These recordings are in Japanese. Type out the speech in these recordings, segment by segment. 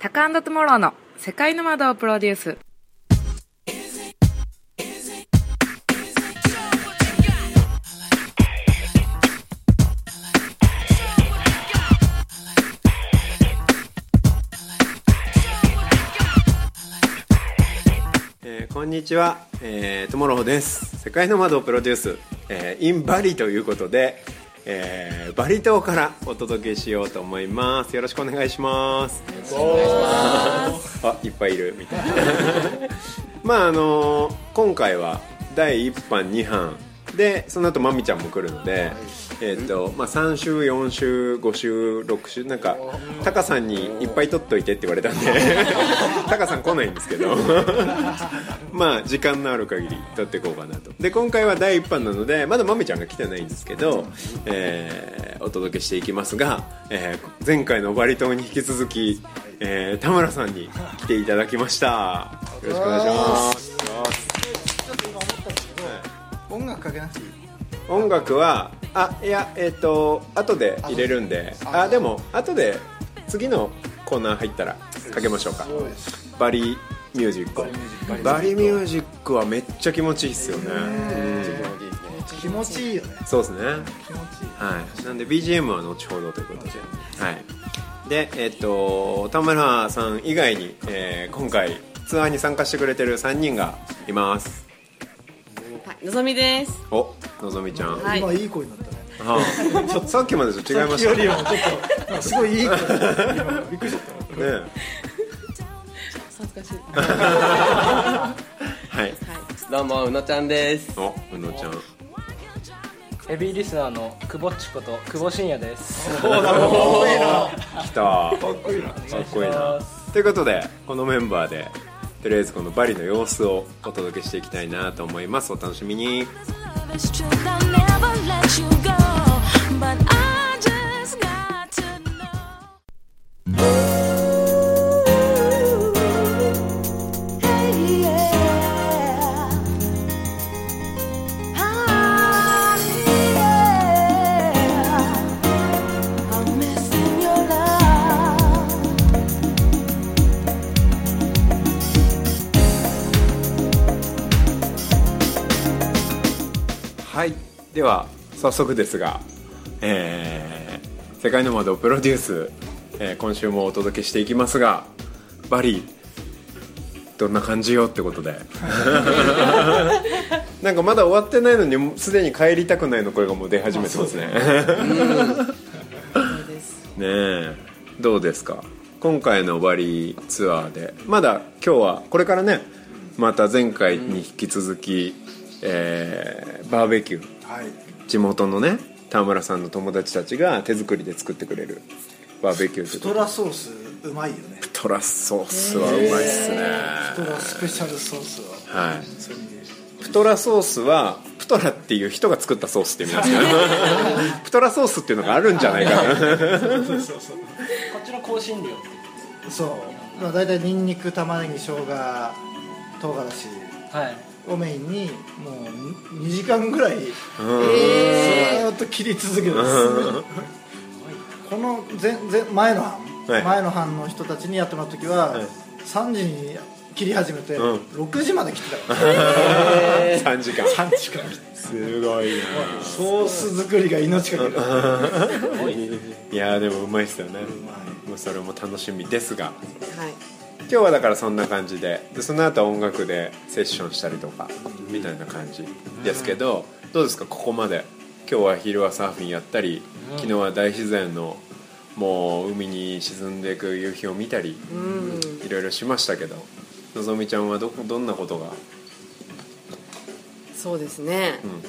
タカトゥモローの世界の窓をプロデュース。えーこんにちは、えー、トモローです。世界の窓をプロデュース、えー、 in バリということで、えーバリ島からお届けしようと思います。よろしくお願いします。あいっぱいいるみたい。な まああのー今回は第1版2版。でその後まみちゃんも来るので、えーとまあ、3週4週5週6週なんかタカさんにいっぱい取っといてって言われたんで タカさん来ないんですけど。まあ時間のある限り取っていこうかなと。で今回は第1版なのでまだまみちゃんが来てないんですけど、えーお届けしていきますが、えー前回のバリ島に引き続き、えー田村さんに来ていただきました。よろしくお願いします。音楽かけなくていい音楽はあいやえっ、と後で入れるんで。ああでも後で次のコーナー入ったらかけましょうか。バリミュージックバリミュージックはめっちゃ気持ちいいっすよね。気持ちいいよね。そうですね。気持ちいい。はい。なんで BGM は後ほどということで。はい。でえっ、と田村さん以外に、えー今回ツアーに参加してくれてる3人がいます。はい、のぞみです。おのぞみちゃん、はい。今いい声になったね。あさっきまでと違いました。ねさっきよりもちょっとすごいいい声びっくりしちゃったね恥ずかし い。はい。どうもうのちゃんです。おうのちゃん。ヘビーリスナーの久保っちこと久保真也です。来た。かっこいいな。かっこいいな。ということでこのメンバーでとりあえずこのバリの様子をお届けしていきたいなと思います。お楽しみに。では早速ですが、えー世界の窓プロデュース、えー今週もお届けしていきますがバリどんな感じよってことで。なんかまだ終わってないのにすでに帰りたくないの声がもう出始めてますね。そうです。ね。えどうですか？今回のバリツアーで。まだ今日はこれからねまた前回に引き続き、えーバーベキューはい地元のね田村さんの友達たちが手作りで作ってくれるバーベキューとトラソースうまいよね。プトラソースはうまいっすね。ストラスペシャルソースは。はい。それにプトラソースはプトラっていう人が作ったソースって意味なんですけどプトラソースっていうのがあるんじゃないかな。そうそうそうこっちの香辛料。そう。まあ大体ニンニク玉ねぎ生姜唐辛子。はい。をメインにもう2時間ぐらいずーっと切り続けてます。この前前前の班、はい。前の班の人たちにやってもらった時は、はい。3時に切り始めて、うん。6時まで切ってたから3時間。3時間。すごいな。ソース作りが命かける いやーでもうまいっすよね。もうそれも楽しみですが。はい。今日はだからそんな感じで。でその後音楽でセッションしたりとかみたいな感じですけど。どうですか？ここまで。今日は昼はサーフィンやったり昨日は大自然のもう海に沈んでいく夕日を見たりうん。いろいろしましたけど。のぞみちゃんはどどんなことが、そうですね。うん、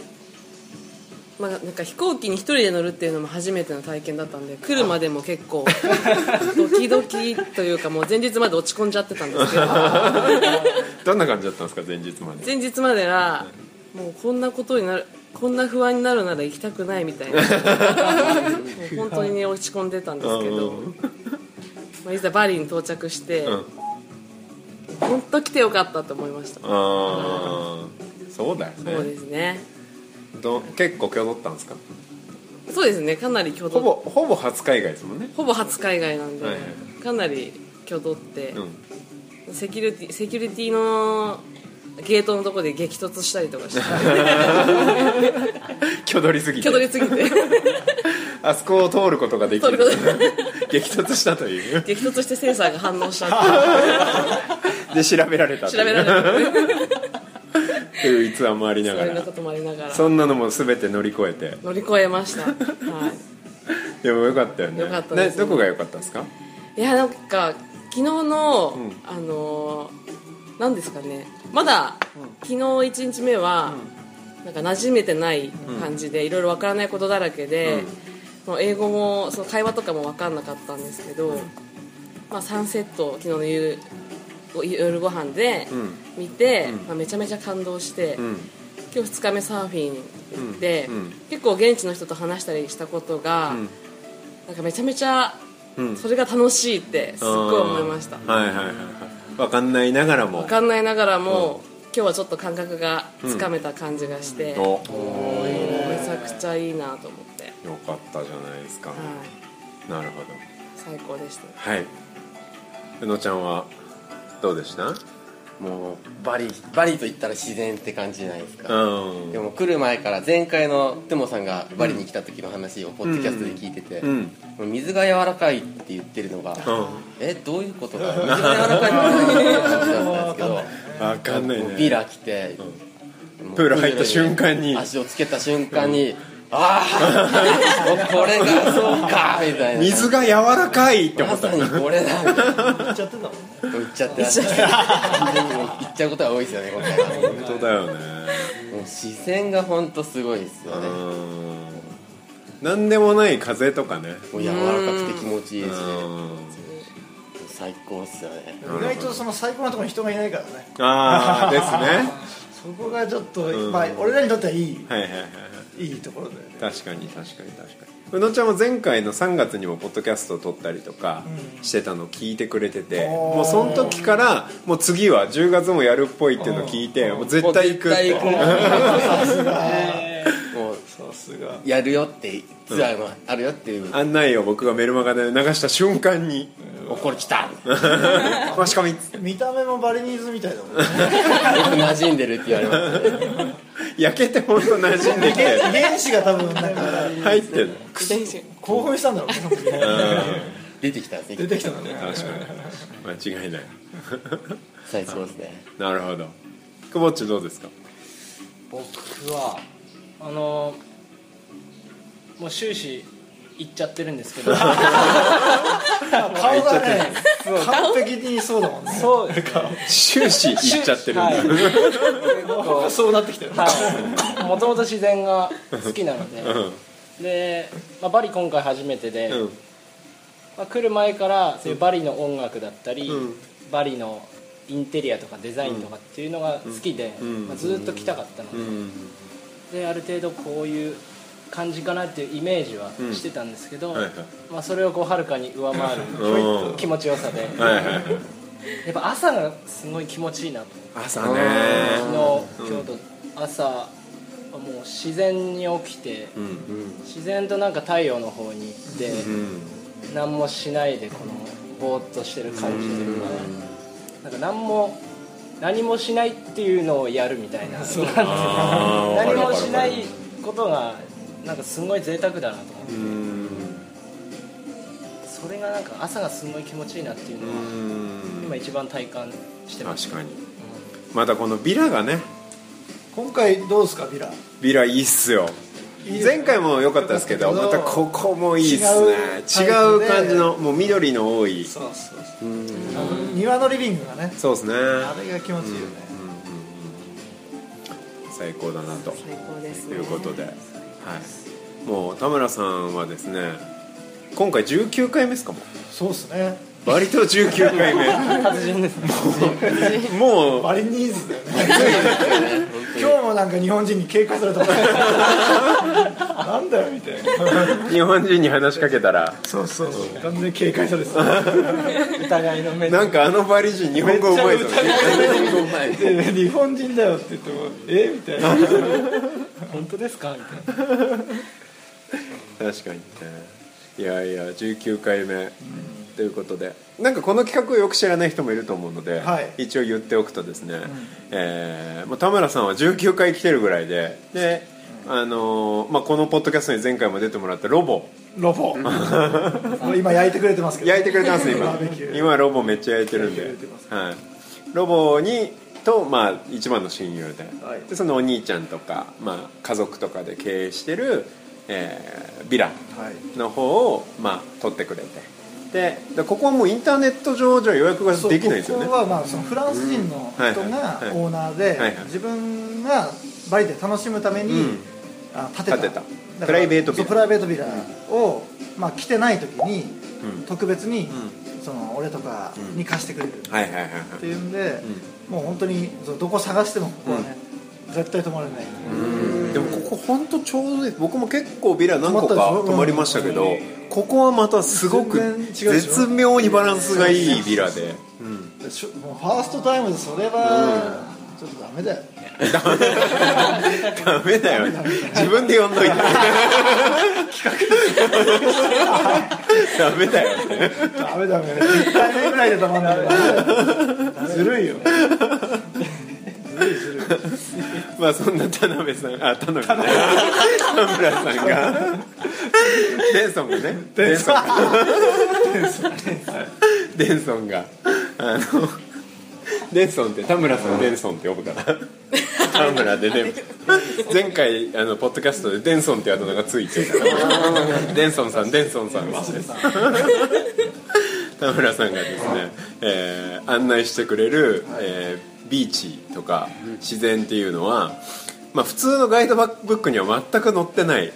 まあ、なんか飛行機に一人で乗るっていうのも初めての体験だったんで来るまでも結構ドキドキというかもう前日まで落ち込んじゃってたんですけど。どんな感じだったんですか前日まで？前日まではもうこんなことになるこんな不安になるなら行きたくないみたいな。もう本当にね落ち込んでたんですけど、うん。まあ、いざバリに到着して、うん。本当来てよかったと思いました。ああそうだよね。そうですねど結構今日乗ったんですか？そうですねかなり挙動ほぼほぼ初海外ですもんね。ほぼ初海外なんで、はいはかなり挙取って、うん。セキュリティセキュリティのゲートのとこで激突したりとかして。挙取りすぎて。挙取りすぎて。あそこを通ることができる。激突したという。激突してセンサーが反応したっで調べられた調べられるという逸話もありながら。そういうこともありながら。そんなのも全て乗り越えて。乗り越えました、は でもよかったよね。よかったですね。どこが良かったですか？い、いやなんか昨日の、うん。あのーなんですかね。まだ、昨日1日目は、なんか馴染めてない感じで、いろいろわからないことだらけで、もう英語もその会話とかも分かんなかったんですけど、まあ、3セット昨日の夕夜ご飯でうん。見て、まあ、めちゃめちゃ感動して、うん。今日2日目サーフィン行って、結構現地の人と話したりしたことが、ん。なんかめちゃめちゃうん。それが楽しいってすっごい思いました。はいはいはいはい。分かんないながらも。分かんないながらも、今日はちょっと感覚がつかめた感じがして、うめちゃくちゃいいなと思って、よかったじゃないですか、はい、なるほど。最高でした。はい。宇野ちゃんは？どうでした？もうバリバリと言ったら自然って感じじゃないですか、うん。でも来る前から前回のテモさんがバリに来た時の話をポッドキャストで聞いてて、うん。もう水が柔らかいって言ってるのが、うえどういうことだ？水が柔らかいって何って感じだったんですけどん分かんないね。ビラ来て、プール入った瞬間に。足をつけた瞬間に、ああ これがそうかみたいな。水が柔らかいって思まった。さにこれだみたいな言っちゃってたもんね言っちゃってた言っちゃうことが多いですよね今回はも本当だよね。う視線が本当すごいですよね。うん何でもない風とかね。もう柔らかくて気持ちいいですね。うん。最高っすよね。意外とその最高なところに人がいないからね。ああですね。そこがちょっと、うん。まあ俺らにとってはいい。はいはいはいはいいいところだよね。確かに確かに確かに。宇野ちゃんも前回の3月にもポッドキャストを撮ったりとかしてたのを聞いてくれてて、おー。もうその時からもう次は10月もやるっぽいっていうのを聞いてもう絶対行くって。もう絶対行く。もうさすが。やるよってツアーがあるよっていう、案内を僕がメルマガで流した瞬間におこれ来た「マシコミ」見た目もバリニーズみたいだもんね。馴染んでるって言われます。ね焼けて本当馴染んできて遺伝子が多分なんか入ってる。興奮したんだろう出てきた出てきたのね。確かに。間違いない。最高ですね。なるほど。くぼっちどうですか？僕はあのもう終始言っちゃってるんですけど。顔がね完璧にそうだもんね。そう終始言っちゃってるんだ、はいそうなってきたよはい。もともと自然が好きなので。うん。で、まあ、バリ今回初めてで、うん。まあ、来る前からそういうバリの音楽だったり、うん。バリのインテリアとかデザインとかっていうのが好きで、ん。まあ、ずっと来たかったのである程度こういう感じかなっていうイメージはしてたんですけど、はいはい。まあ、それをこうはるかに上回るうん。気持ちよさで、はいはいはい。やっぱ朝がすごい気持ちいいなと。朝ね。昨日、今日と朝もう自然に起きて、うん。自然となんか太陽の方に行って、うん。何もしないでこのぼーっとしてる感じというかなんか何も何もしないっていうのをやるみたいな。何もしないことがなんかすごい贅沢だなと思って。うん。それがなんか朝がすごい気持ちいいなっていうのはうん。今一番体感してます。確かに。またこのビラがね。今回どうですかビラ？ビラいいっすよ。前回も良かったですけどまたここもいいっすね。違違う感じのもう緑の多い。そうそうそう。あの庭のリビングがね。そうですね。あれが気持ちいいよね。最高だなと。最高ですね。いうことで、はい、もう田村さんはですね今回19回目ですかも。そうっすね。割と19回目。達人ですね。もう。バリニーズだよね今日もなんか日本人に警戒されたなんだよみたいな日本人に話しかけたら。そうそうそう。完全に警戒されてた。疑いの目で。なんかあのバリ人日本語うまいぞで日本人だよって言ってもえみたいな。本当ですか？みたいな。確かにねいやいや19回目。ということで。なんかこの企画をよく知らない人もいると思うので、はい。一応言っておくとですね、えーまあ、田村さんは19回来てるぐらいでで、あのーまあ、このポッドキャストに前回も出てもらったロボ。ロボ。今焼いてくれてますけど。焼いてくれてます今。今ロボめっちゃ焼いてるんで。はい、ロボにと、まあ、一番の親友で,、はい。でそのお兄ちゃんとか、まあ、家族とかで経営してる、えービラはい。の方を、まあ、取ってくれて。ででここはもうインターネット上じゃ予約ができないんですよね。ここはまあそのフランス人の人がオーナーで自分がバリで楽しむために、うん。あ建てた。建てた。プライベートビラ。プライベートビラを、まあ、来てない時に、うん。特別に、ん。その俺とかに貸してくれる、っていうんで、もう本当にどこ探してもここはね、絶対泊まれない、でもここ本当ちょうどいい。僕も結構ビラ何個か泊まりましたけど、ここはまたすごく絶妙にバランスがいいビラで、うん。ファーストタイムでそれは、ちょっとダメだよダメだよ自分で呼んどいて。ダメだよダメダメ1回目ぐらいで泊まんないずるいよまあそんな田辺さんあ田辺。さん田村さんが。デンソンがね。デンソンがデンソンがあのデンソンって田村さんデンソンって呼ぶから。田村でデン前回あのポッドキャストでデンソンってあだ名がついてたから。デンソンさんデンソンさん。です田村さんがですね、えー案内してくれる、えービーチとか自然っていうのは、まあ、普通のガイドブックには全く載ってない。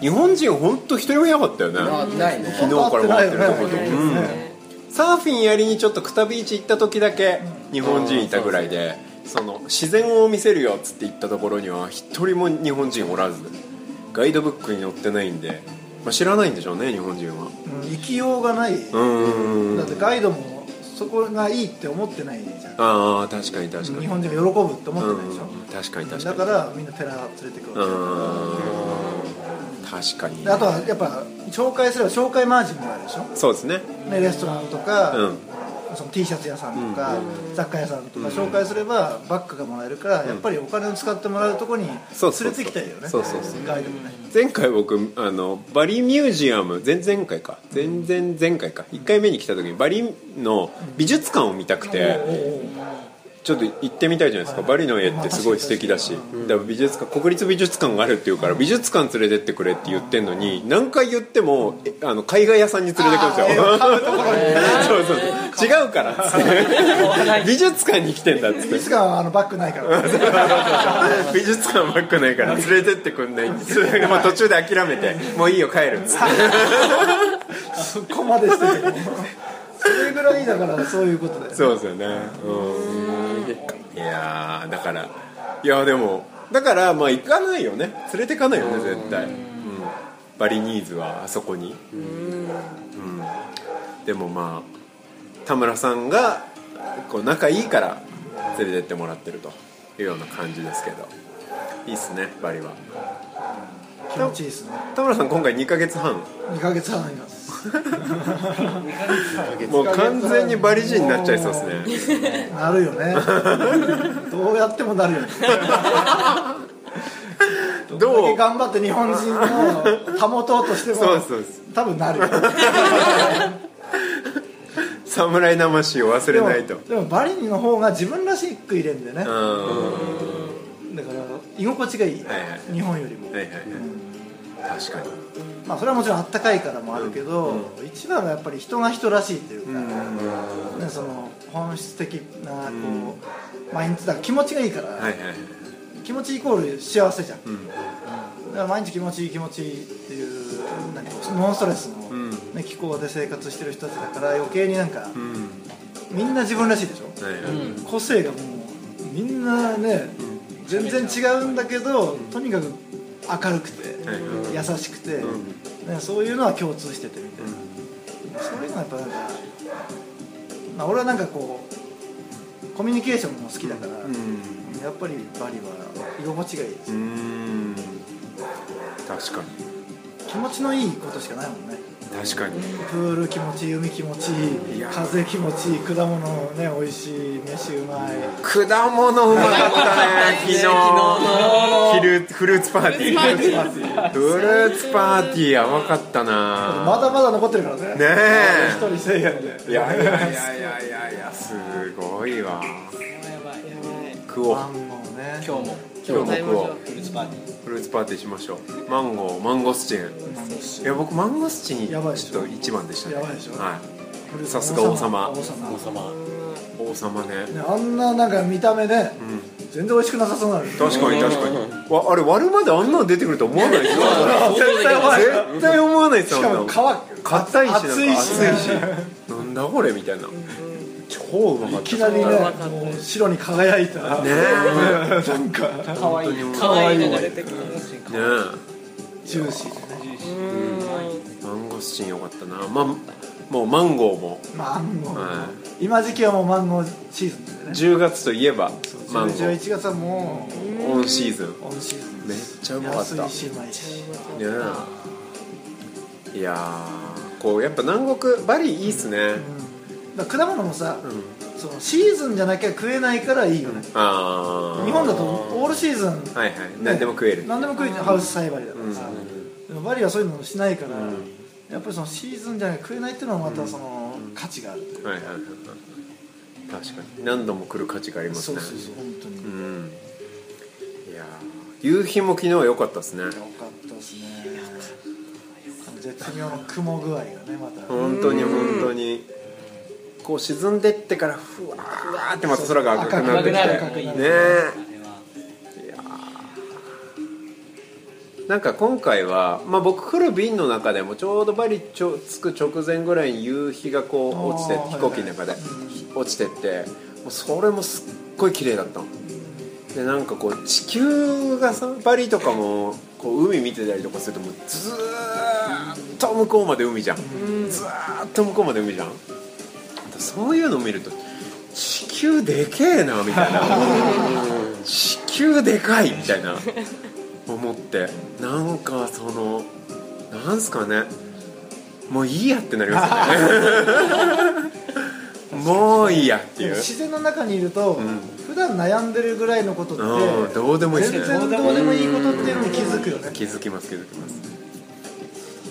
日本人本当一人もいなかったよね。あないね。昨日から回ってるとことね。うん。サーフィンやりにちょっとクタビーチ行った時だけ日本人いたぐらいでその自然を見せるよっつって行ったところには一人も日本人おらずガイドブックに載ってないんで、まあ、知らないんでしょうね日本人は。うん。行きようがない、だってガイドもそこがいいって思ってないじゃん。ああ確かに確かに。日本人が喜ぶって思ってないでしょ、うん確かに確かに。だからみんな寺連れてくる確かに。あとはやっぱ紹介すれば紹介マージンもらえるでしょ、そうですね。ね、レストランとか、うんその T シャツ屋さんとか、雑貨屋さんとか紹介すればバッグがもらえるから、やっぱりお金を使ってもらうところに連れてきたいよね。そうそうそう。ガイドもね前回僕あのバリミュージアム前々回か。前々前回か。1回目に来た時にバリの美術館を見たくてちょっと行ってみたいじゃないですか。バリの絵ってすごい素敵だし。だから美術館国立美術館があるっていうから美術館連れてってくれって言ってんのに何回言ってもえあの絵画屋さんに連れてくるんですよ。そう そうそう。違うからっつって。美術館に来てんだっつって。美術館はあのバッグないから。美術館ばっかないから。連れてってくんない。んですでも途中で諦めて。もういいよ帰るっつって。そこまでしてそれぐらいだからそういうことでそうですよね。うん。いやーだから。いやでもだからまあ行かないよね。連れてかないよね絶対、うん、バリニーズはあそこに。うん。でもまあ田村さんがこう仲いいから連れてってもらってると。いうような感じですけど。いいっすねバリは。気持ちいいですね。田村さん今回2ヶ月半。2ヶ月半います もう完全にバリ人になっちゃいそうですね。なるよね。どうやってもなるよね。どんだどうけ頑張って日本人の保とうとしてもそうそうです多分なるよ。侍魂を忘れないと。でもバリの方が自分らしく入れんだよね。だうん。から居心地がいい、はいはい日本よりも、はいはいはい確かに。まあそれはもちろんあったかいからもあるけど、一番はやっぱり人が人らしいっていうか、ね、その本質的なこう、毎日だから気持ちがいいから、はいはい。気持ちイコール幸せじゃん、だから毎日気持ちいい気持ちいいっていうなんかノンストレスの、ん。ね、気候で生活してる人たちだから余計になんか、うん。みんな自分らしいでしょ、はいはい。個性がもうみんなね全然違うんだけどとにかく明るくてはい。優しくて、ね、そういうのは共通しててみたいな、そういうのはやっぱなんか、まあ、俺はなんかこうコミュニケーションも好きだから、やっぱりバリは居心地がいいです、うん。確かに。気持ちのいいことしかないもんね確かに。プール気持ちいい海気持ちいい風気持ちいい果物ね美味しい飯うまい。果物うまかったね 昨日昼フルーツパーティー。フルーツパーティー。やばかったな。まだまだ残ってるからね。ねえ。一人1000円で。いやいやいやいやいやいやすごい。わ食おう。マンゴーね今日も今日も食おうフルーツパーティー。フルーツパーティーしましょう。マンゴーマンゴスチン。いや僕マンゴスチンちょっと一番でしたね。やばいでしょ。はい。さすが王様。王様。王様。王様ね。ねあんななんか見た目ね、全然美味しくなさそうなのに。確かに確かに。わあれ割るまであんなの出てくると思わないですよ。絶対うまい。絶対思わないですよしかも皮硬いし。熱いし。なんだこれみたいな超うまかった。いきなりね白に輝いた。ねなんか。かわいい可愛いのが出てくるえねジューシー。でねえマンゴスチンよかったな。まもうマンゴーも。マンゴー、は今時期はもうマンゴーシーズンでね。10月といえばマンゴー。11月はもオンシーズン。うオンシーズンめっちゃうまかった。安いしいしねえ。いやーこうやっぱ南国バリいいっすねら果物もさ、うん。そのシーズンじゃなきゃ食えないからいいよね、日本だとオールシーズン、はいはい。何でも食える。何でも食えるハウス栽培だかうん。らさ、でもバリはそういうのしないから、やっぱりそのシーズンじゃなきゃ食えないっていうのはまたその価値があるというか。はいはいはいはい。確かに。何度も来る価値がありますね。そうそうそう本当に、ようん。いやー。夕日も昨日は良かったですね。かったですね。絶妙の雲具合がねまた。本当に本当にこう沈んでってからふわーふわーってまた空が赤くなってきて。ねえ。なんか今回は、まあ、僕来る便の中でもちょうどバリちょ着く直前ぐらいに夕日がこう落ちて飛行機の中で落ちてってもうそれもすっごい綺麗だったの。でなんかこう地球がさバリとかもこう海見てたりとかするともうずーっと向こうまで海じゃん。ずーっと向こうまで海じゃんそういうのを見ると地球でけえなみたいな。地球でかいみたいな。思って。なんかそのなんすかね。もういいやってなりますよね。もういいやっていう。自然の中にいると、ん。普段悩んでるぐらいのことって、うんどうでもいいですね。全然どうでもいいことっていうのに気づくよね。気づきます気づきます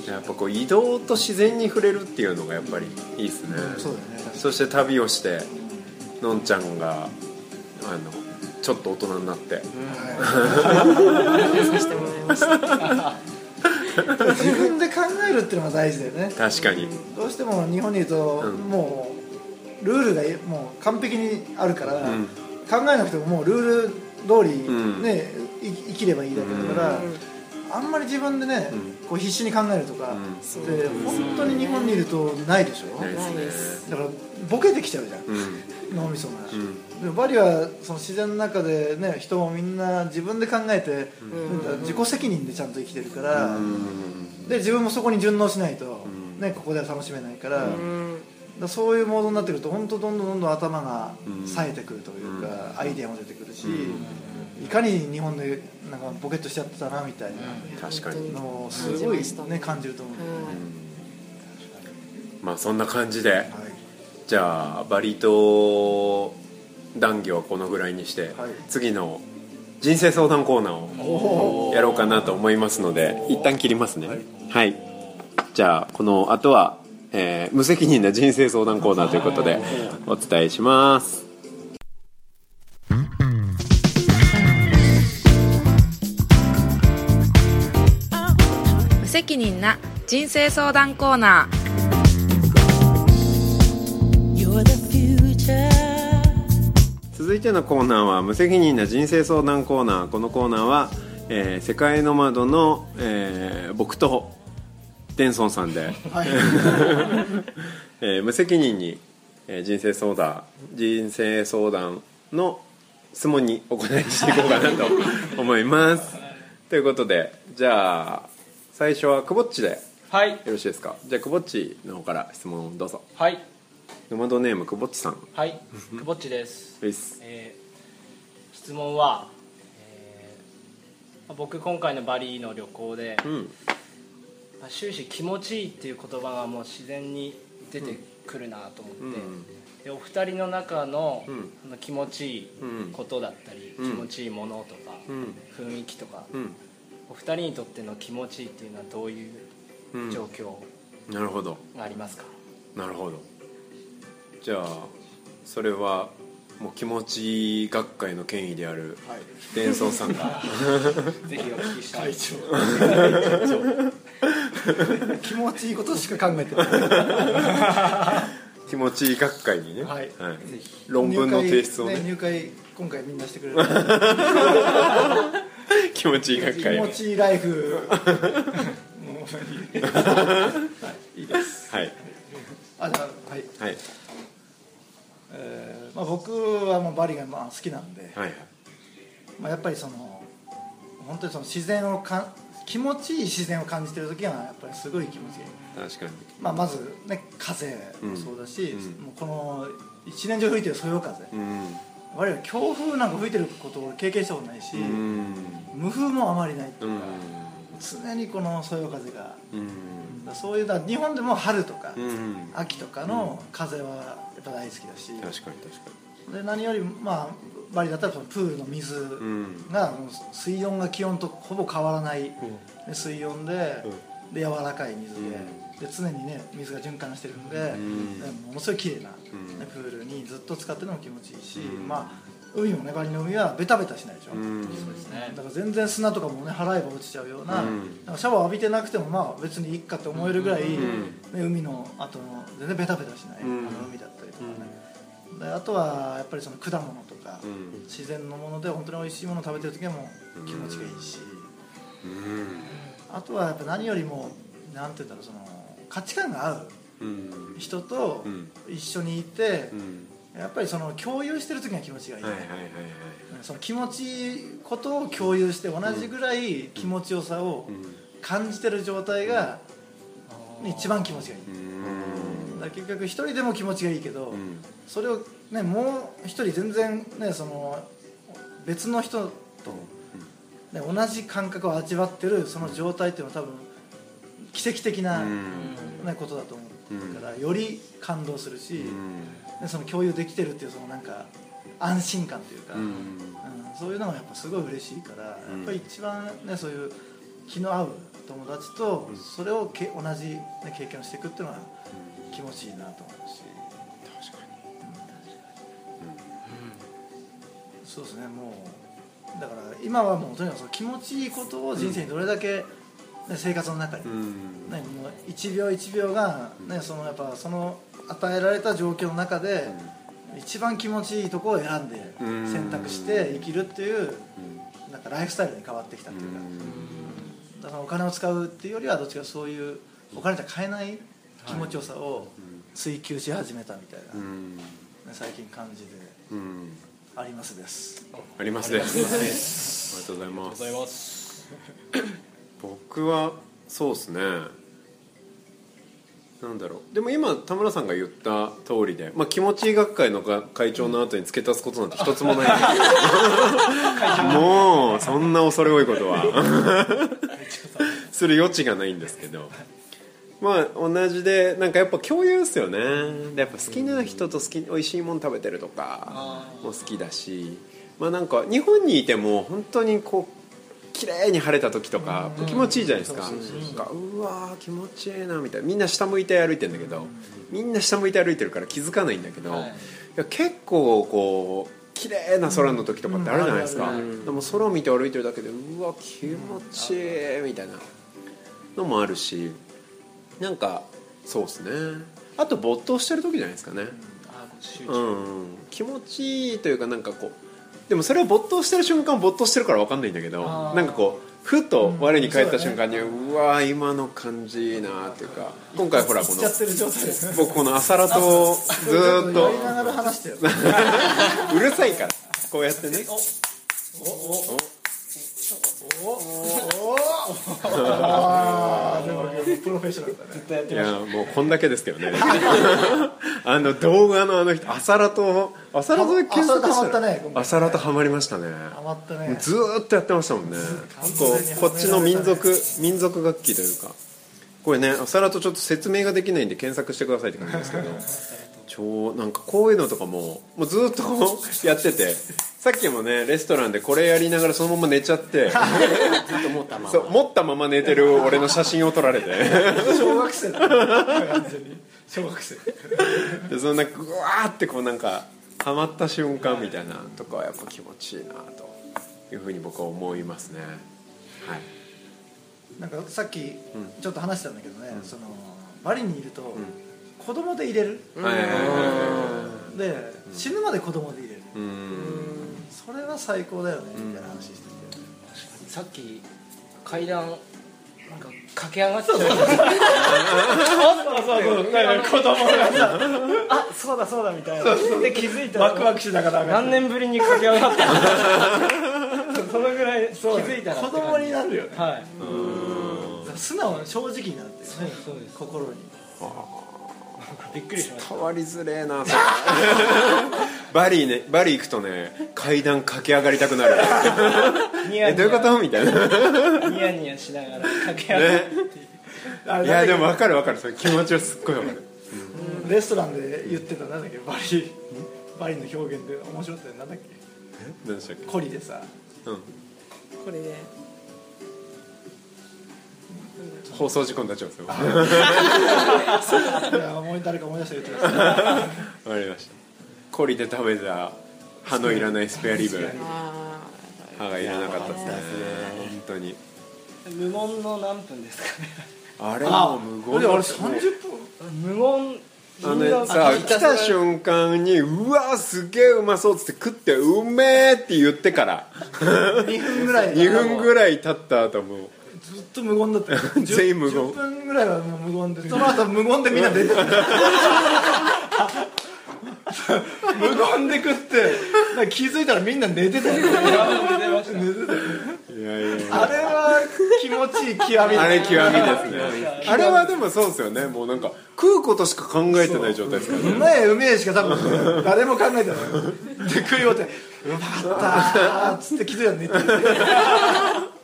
やっぱこう移動と自然に触れるっていうのがやっぱりいいですね、そうだよね。そして旅をしてのんちゃんがあのちょっと大人になって、させてもらいました自分で考えるっていうのが大事だよね。確かに。どうしても日本にいると、うんもうルールがもう完璧にあるから、ん。考えなくてももうルール通り、ん。ねい生きればいいだけだから、あんまり自分でね、こう必死に考えるとか、うん。で本当に日本にいるとないでしょ、ないだからボケてきちゃうじゃん、うん。脳みそが、ん。でもバリはその自然の中でね人もみんな自分で考えて、自己責任でちゃんと生きてるから、で自分もそこに順応しないと、ね、ここでは楽しめないから,、そういうモードになってくると本当どんどんどんどん頭が冴えてくるというか、アイデアも出てくるし、いかに日本でなんかボケっとしちゃってたなみたいな確かに。のをすごい、ね、感じると思う、まあそんな感じでじゃあバリ島談義はこのぐらいにして、はい。次の人生相談コーナーをやろうかなと思いますので一旦切りますね。はい、じゃあこの後は、えー無責任な人生相談コーナーということでお伝えしますな人生相談コーナー.続いてのコーナーは無責任な人生相談コーナー。このコーナーは、えー世界の窓の、えー僕とデンソンさんで、えー無責任に、えー人生相談人生相談の質問にお答えしていこうかなと思います。ということでじゃあ最初はくぼっちで。よはい。ろしいですか？じゃあくぼっちの方から質問をどうぞ。はい。ノマドネームくぼっちさん。はい。くぼっちです、です。えー質問は、えー僕今回のバリの旅行で、うん。まあ終始気持ちいいっていう言葉がもう自然に出てくるなと思って、うん。でお二人の中の,、うん。あの気持ちいいうんことだったり、うん。気持ちいいものとか、うん。雰囲気とか、うんお二人にとっての気持ちいいっていうのはどういううん。状況なるほど。がありますか、なるほど。じゃあそれはもう気持ちいい学会の権威であるはい。伝送さんが。ぜひお聞きしたい。気持ちいいことしか考えてない。気持ちいい学会にね、はい。論文の提出をね。入会ね入会今回みんなしてくれる 気持ちいい学気会を持ちいいライフ。はい。いいですはいあじゃあはい、はい。えーまあ、僕はもうバリがまあ好きなんで、はいまあ、やっぱりその本当にその自然をかん気持ちいい自然を感じてる時はやっぱりすごい気持ちいい、確かに。まあ、まずね風もそうだし、うん。もうこの一年中吹いてるそよ風。うん我々強風なんか吹いてることを経験したことないし、うん。無風もあまりないってういうか、ん。常にこのそよ風が、うん。そういうだ日本でも春とか、うん秋とかの風はやっぱ大好きだし、確かに確かで何よりまあバリだったらそのプールの水が水温が気温とほぼ変わらない、で水温で,、で柔らかい水で,、で常にね水が循環してるん。で、ものすごい綺麗な、ねうん。プールにずっと使ってるのも気持ちいいし、うん。まあ海もねバリの海はベタベタしないでしょ、うん。だから全然砂とかもね払えば落ちちゃうような,、うん。シャワー浴びてなくてもまあ別にいいかって思えるぐらい、ん。ね、海の後の全然ベタベタしない、うん。あの海だったりとかね、であとはやっぱりその果物とか、うん。自然のもので本当に美味しいものを食べてる時はもう気持ちがいいし、うん。あとはやっぱ何よりもなんて言うんだろうその価値観が合ううん人とうん。一緒にいてう、ん。やっぱりその共有してる時が気持ちがいい、はいはいはいはいその気持ちいいことを共有して同じぐらい気持ちよさをうん。感じてる状態が一番気持ちがいい、うん。だ結局一人でも気持ちがいいけど、うん。それを、ね、もう一人全然、ね、その別の人と、ね、同じ感覚を味わってるその状態っていうのは多分奇跡的な、うん。ね、ことだと思うから、より感動するし、うん。ね、その共有できてるっていうそのなんか安心感というか、うん。うんそういうのがやっぱすごい嬉しいから、やっぱり一番、ね、そういう気の合う友達とそれをけ同じ、ね、経験をしていくっていうのは気持ちいいなと思うし。確かに。そうですねもうだから今はもうとにかくその気持ちいいことを人生にどれだけ、ね、生活の中に、うん。ね、もう一秒一秒が、ね、そのやっぱその与えられた状況の中で、一番気持ちいいところを選んでうん。選択して生きるっていうなんかライフスタイルに変わってきたっていうか、だからお金を使うっていうよりはどっちかそういうお金じゃ買えない気持ちよさを追求し始めたみたいな、ねうん。最近感じでうん。ありますです。ありますです。ありがとうございます。ございます僕はそうですね。なんだろう。でも今田村さんが言った通りで、まあ、気持ちいい学会のが会長の後に付け足すことなんて一つもない。んですけどもうそんな恐れ多いことは。する余地がないんですけど。まあ同じでなんかやっぱ共有ですよね。でやっぱ好きな人と好き美味しいもの食べてるとかも好きだし。まあなんか日本にいても本当にこう綺麗に晴れた時とか気持ちいいじゃないですか。うわー気持ちいいなみたいな。みんな下向いて歩いてんだけどみんな下向いて歩いてるから気づかないんだけど、い、や結構こう綺麗な空の時とかってあるじゃないですか、でも空を見て歩いてるだけでうわ気持ちいいみたいな。のもあるしなんかそうですね。あと没頭してる時じゃないですかね。う中、ん。気持ちいいというかなんかこうでもそれは没頭してる瞬間没頭してるから分かんないんだけどなんかこうふと我に返ったうんそう瞬間に、うわー今の感じいいなっていうか今回ほらこの僕この朝ラトをずーっとやりながら話してよ うるさいからこうやってねああでもプロフェッショナルだねいやもうこんだけですけどねあの動画のあの人朝ラト朝ラトで検索朝ラトハマしたらったね今回朝ラトハマりましたねハマったねずっとやってましたもんねこっちの民族民族楽器というかこれねお皿とちょっと説明ができないんで検索してくださいって感じですけど超なんかこういうのとかももうずっと やってて。さっきもねレストランでこれやりながらそのまま寝ちゃって。ずっと持ったまま。そう持ったまま寝てる俺の写真を撮られて。小学生だ。完全に。小学生。でそんなぐわーってこうなんかハマった瞬間みたいなとかはやっぱ気持ちいいなというふうに僕は思いますね。はい。なんかさっきちょっと話したんだけどね、そのバリにいると子供で入れる、はいはいはいはで死ぬまで子供で入れる、いうん。それは最高だよねみたいな話してて。さっき階段なんか駆け上がっちゃう。子供が。さあそうだそうだみたいな。で気づいたらワクワクしながら何年ぶりに駆け上がったの そのぐらい気づいたら子供になるよね。はい。素直な正直になってそうです心にびっくりしました。変わりづれえなそれ。バリねバリ行くとね階段駆け上がりたくなる。ニヤニヤ。えどういうこと？みたいな。ねニヤニヤしながら駆け上がるあれいやでも分かる分かる。それ気持ちはすっごい分かる。けレストランで言ってたなんだっけ？バリバリの表現で面白かったよなんだっけ？何でしたっけ？コリでさ。うん。これで放送事故になっちゃうんですよ。わいや思い誰か思い出したら言ってくださいかりました。コリで食べた歯のいらないスペアリブ。あ歯がいらなかったですね。本当に。無言の何分ですかね。あれも無言あれあれだったね30分。無言。あのねさ来た瞬間にうわすげえうまそうっつって食ってうめえって言ってから。2分ぐらい2分ぐらい経った後もうずっと無言だった。よ全員無言。10分ぐらいはもう無言で。その後無言でみんな出て。た 無言で食って。なんか気づいたらみんな寝てたよ。寝てたよいやいやいやあれは気持ちいい極みだあれ極みですね。あれはでもそうですよね。もうなんか食うことしか考えてない状態ですからね。うめえうめえしか多分誰も考えてない。で食い終わって「うまかった」っつって気づいたら寝てる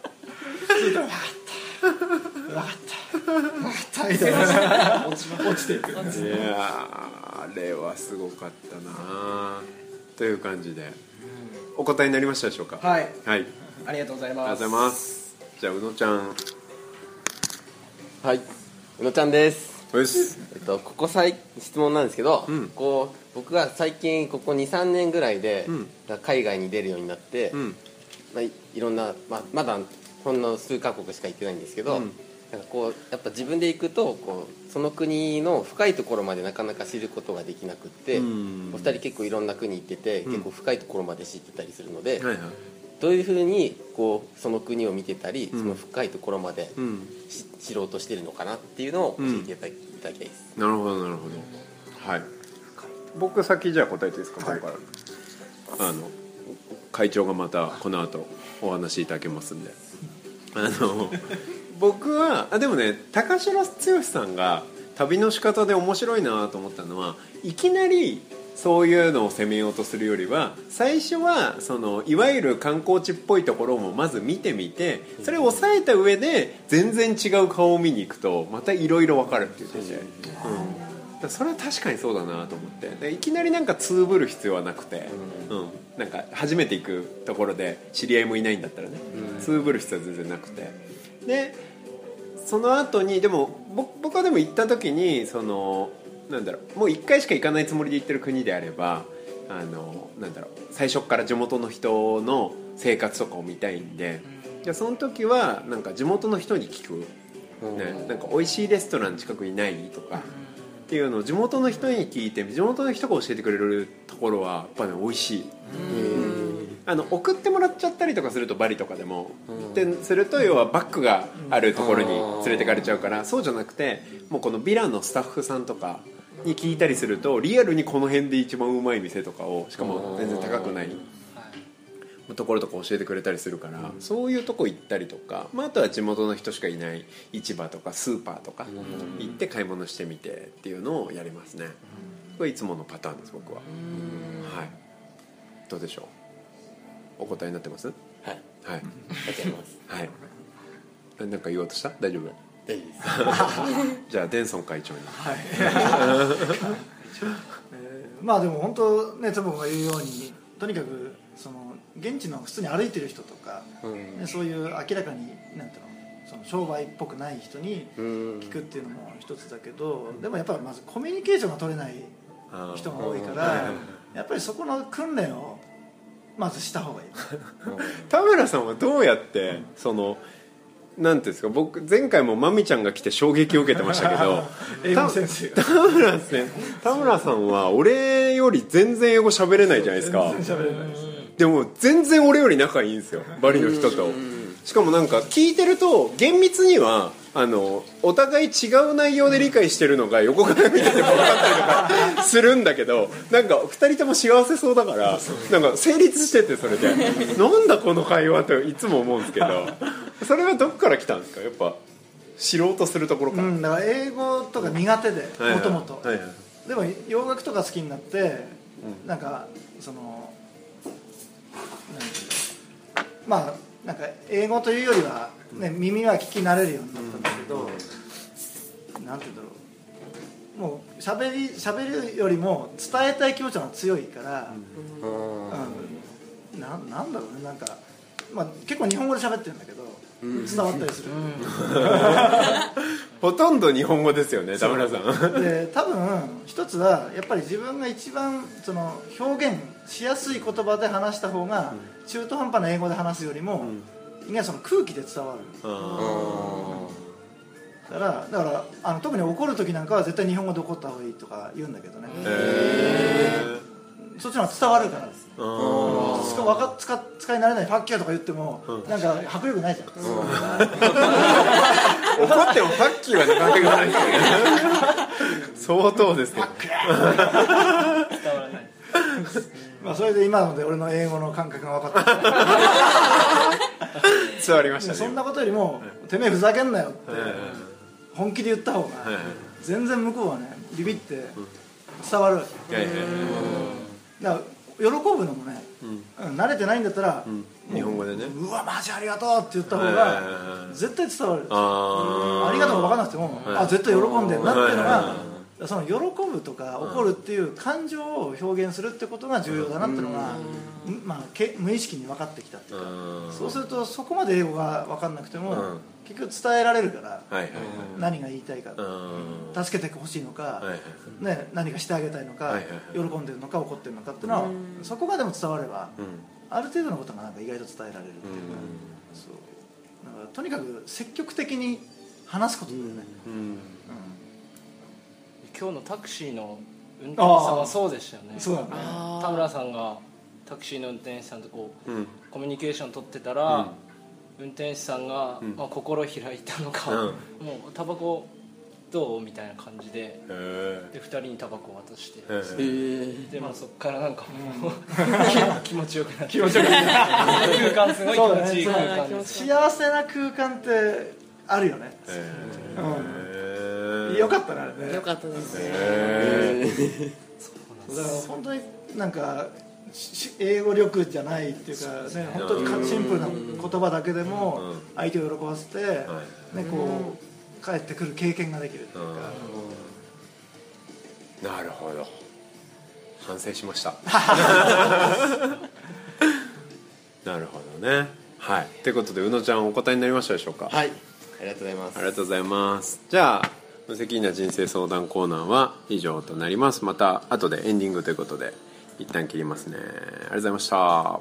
気づいた。ら「うまかった。うまかった。うまかった」みたいな落ちていくいやーあれはすごかったなという感じで。お答えになりましたでしょうか？はい。はい。ありがとうございありがますとうございます。じゃあ宇野ちゃん。はい、宇野ちゃんです。えっと、ここ最質問なんですけど、うん。こう僕が最近ここ23年ぐらいで、うん。海外に出るようになって、うん。まあ、いいろんな、まあ、まだほんの数カ国しか行ってないんですけど、うん。なんかこうやっぱ自分で行くとこうその国の深いところまでなかなか知ることができなくって、うん。お二人結構いろんな国行ってて、ん。結構深いところまで知ってたりするので、はいはい。どういうふうにこうその国を見てたり、うん。その深いところまでうん。し知ろうとしてるのかなっていうのを教えていただき,、いただきたいです。なるほどなるほど。はい。僕先じゃあ答えていいですか、はい。ここから。あの会長がまたこの後お話しいただけますんであの僕はあでもね高城剛さんが旅の仕方で面白いなと思ったのはいきなりそういうのを攻めようとするよりは最初はそのいわゆる観光地っぽいところもまず見てみてそれを抑えた上で全然違う顔を見に行くとまたいろいろ分かるって言ってて、うん、それは確かにそうだなと思って。でいきなりなんかつぶる必要はなくて、うん。なんか初めて行くところで知り合いもいないんだったらね、つぶる必要は全然なくて。でその後にでも僕僕はでも行った時にそのなんだろうもう1回しか行かないつもりで行ってる国であればあのなんだろう最初から地元の人の生活とかを見たいんでじゃあその時はなんか地元の人に聞く、ね、なんか美味しいレストラン近くにない？とか。っていうのを地元の人に聞いて地元の人が教えてくれるところはやっぱね美味しいあの送ってもらっちゃったりとかするとバリとかでも、ですると要はバッグがあるところに連れてかれちゃうからそうじゃなくてもうこのビラのスタッフさんとかに聞いたりするとリアルにこの辺で一番うまい店とかをしかも全然高くないところとか教えてくれたりするから、そういうとこ行ったりとか、まあ、あとは地元の人しかいない市場とかスーパーとか行って買い物してみてっていうのをやりますね。これいつものパターンです僕は。はい。どうでしょう？お答えになってます？はい。はい。ありがとうございます。はい。なんか言おうとした？大丈夫？大丈夫です。じゃあデンソン会長に。えー まあでも本当ねつぼが言うようにとにかくその現地の普通に歩いてる人とか、うん。ねそういう明らかになんていうのその商売っぽくない人にうん。聞くっていうのも一つだけど、でもやっぱりまずコミュニケーションが取れない人が多いからやっぱりそこの訓練をまずした方がいい。田村さんはどうやってそのなんていうんですか僕前回もまみちゃんが来て衝撃を受けてましたけど 英語先生。田が村さん田村さんは俺より全然英語喋れないじゃないですか。全然喋れないです。でも全然俺より仲いいんですよバリの人と。しかもなんか聞いてると厳密にはあのお互い違う内容で理解してるのが横から見てても分かったりとかするんだけどなんか2人とも幸せそうだからなんか成立しててそれで。なんだこの会話っていつも思うんですけど。それはどこから来たんですか？やっぱ知ろうとするところから、うん、だから英語とか苦手でもともと。でも洋楽とか好きになって、なんかそのなんていうの。まあなんか英語というよりは、ね、耳は聞き慣れるようになったんだけど、なんていうんだろう。もう喋り喋るよりも伝えたい気持ちが強いから、うん。なん。なんだろうね。なんか、まあ、結構日本語で喋ってるんだけど、伝わったりする、ほとんど日本語ですよね田村さん。で多分一つはやっぱり自分が一番その表現しやすい言葉で話した方が中途半端な英語で話すよりも、意外にその空気で伝わる。あだからだからあの特に怒る時なんかは絶対日本語で怒った方がいいとか言うんだけどね、そっちの方が伝わるからー。あ使わか使使い慣れない「ファッキャー」とか言っても、なんか迫力ないじゃん、ー 怒ってもファッキーはなかなか言わない。ですよね。相当ですけど伝わらない まあ、それで今ので俺の英語の感覚が分かった。伝わりましたねそんなことよりも「てめえふざけんなよ」って本気で言った方がはい全然向こうはねビビって伝わるだから喜ぶのもね、うん。慣れてないんだったら、日本語でね。うわマジありがとうって言った方がはい絶対伝わる。あありがとうが分からなくても、はい。あ絶対喜んでるなっていうのがその喜ぶとか怒るっていう感情を表現するってことが重要だなっていうのが、まあ、け無意識に分かってきたっていうか。うん。そうするとそこまで英語が分かんなくても、うん。結局伝えられるから何が言いたいか、うん。助けてほしいのか、ね、何かしてあげたいのか、喜んでるのか怒ってるのかっていうのは、そこがでも伝われば、うん。ある程度のことがなんか意外と伝えられるっていうか、そう。だからとにかく積極的に話すことだよね、うん今日のタクシーの運転手さんはそうでしたよね。そうだね。田村さんがタクシーの運転手さんとこううん。コミュニケーション取ってたら、運転手さんが、ん。まあ、心開いたのか、うん。もうタバコどうみたいな感じでで2人にタバコを渡して、でまあそっからなんかもう、気持ちよくなって。気持ちよくなって。空間すごい気持ちいい空間です。幸せな空間ってあるよね、へえよかったねあれね。よかったです。ねへだから本当になんかし英語力じゃないっていうかね。本当にかシンプルな言葉だけでも相手を喜ばせて、ね、こう帰ってくる経験ができるっていうか、えなるほど。反省しました。なるほどね。はい。ということで宇野ちゃんお答えになりましたでしょうか？はい。ありがとうございます。ありがとうございます。じゃあ無責任な人生相談コーナーは以上となります。また後でエンディングということで一旦切りますね。ありがとうございました。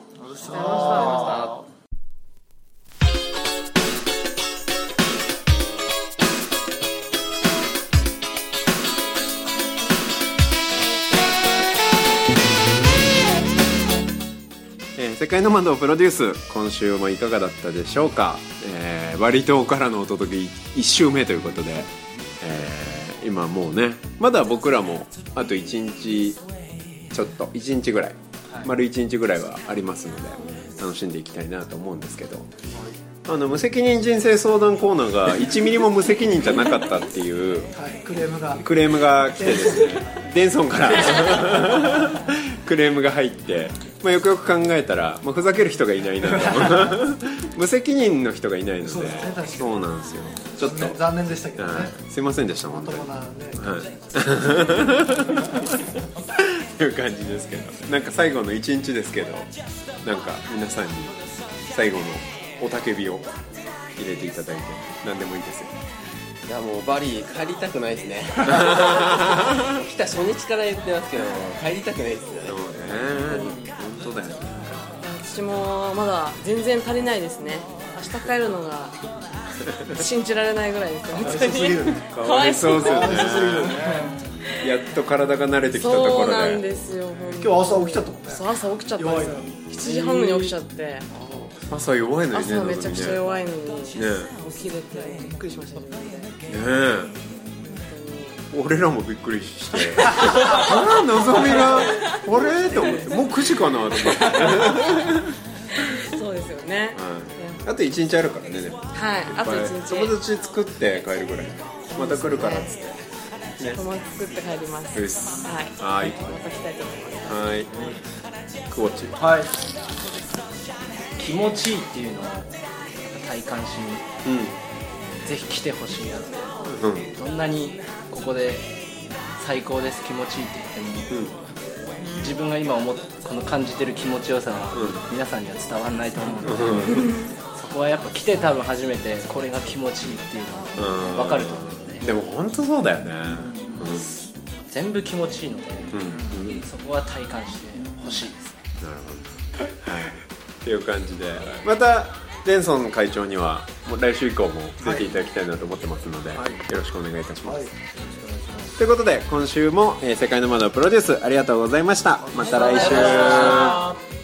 えー世界の窓をプロデュース。今週もいかがだったでしょうか、えー、バリ島からのお届け1週目ということで、えー今もうねまだ僕らもあと1日ちょっと1日ぐらい、丸1日ぐらいはありますので楽しんでいきたいなと思うんですけど、あの無責任人生相談コーナーが 1ミリも無責任じゃなかったっていうはい、クレームが。クレームが来てですね デンソンからククレームが入って、まあ、よくよく考えたら、まあ、ふざける人がいないなと 無責任の人がいないのでそうねなんですよ。ちょっと、ね残念でしたけどね、はい、すいませんでした本当に。ね。はいという感じですけど。なんか最後の一日ですけどなんか皆さんに最後の雄たけびを入れていただいて何でもいいですよいやもうバリ帰りたくないですね。来た初日から言ってますけど帰りたくないですよね。そうね。本当だよね。私もまだ全然足りないですね。明日帰るのが 信じられないぐらいですよ本当に。かわいそうですよね。やっと体が慣れてきたところそうなんでですよ本今日朝起きちゃったもんね。当朝起きちゃったんですよ。7時半に起きちゃって朝弱いのにね朝めちゃくちゃい弱いのにね起きれて。びっくりしましたねねえ。俺らもびっくりして。あらのぞみがあれ？と思って。もう9時かなと思って、そうですよね。うんあと1日あるからねでも。はいあと1日。友達作って帰るぐら。いまた来るから。っつってね。友達作って帰ります。はい。はい。また来たいと思います。はい。クォッチ。はい気持ちいいっていうのを体感しにぜひ来てほしいなって。うん。うんどんなにここで最高です気持ちいいって言っても自分が今思っこの感じてる気持ちよさは皆さんには伝わらないと思うので、そこはやっぱ来て多分初めてこれが気持ちいいっていうのが分かると思うので。でも本当そうだよね。全部気持ちいいのでうん。うん、うん、そこは体感してほしいですなるほど。はいっていう感じで。またデンソン会長にはもう来週以降も出ていただきたいなと思ってますので、よろしくお願いいたします、はい。ということで今週も、えー世界の窓プロデュースありがとうございました。また来週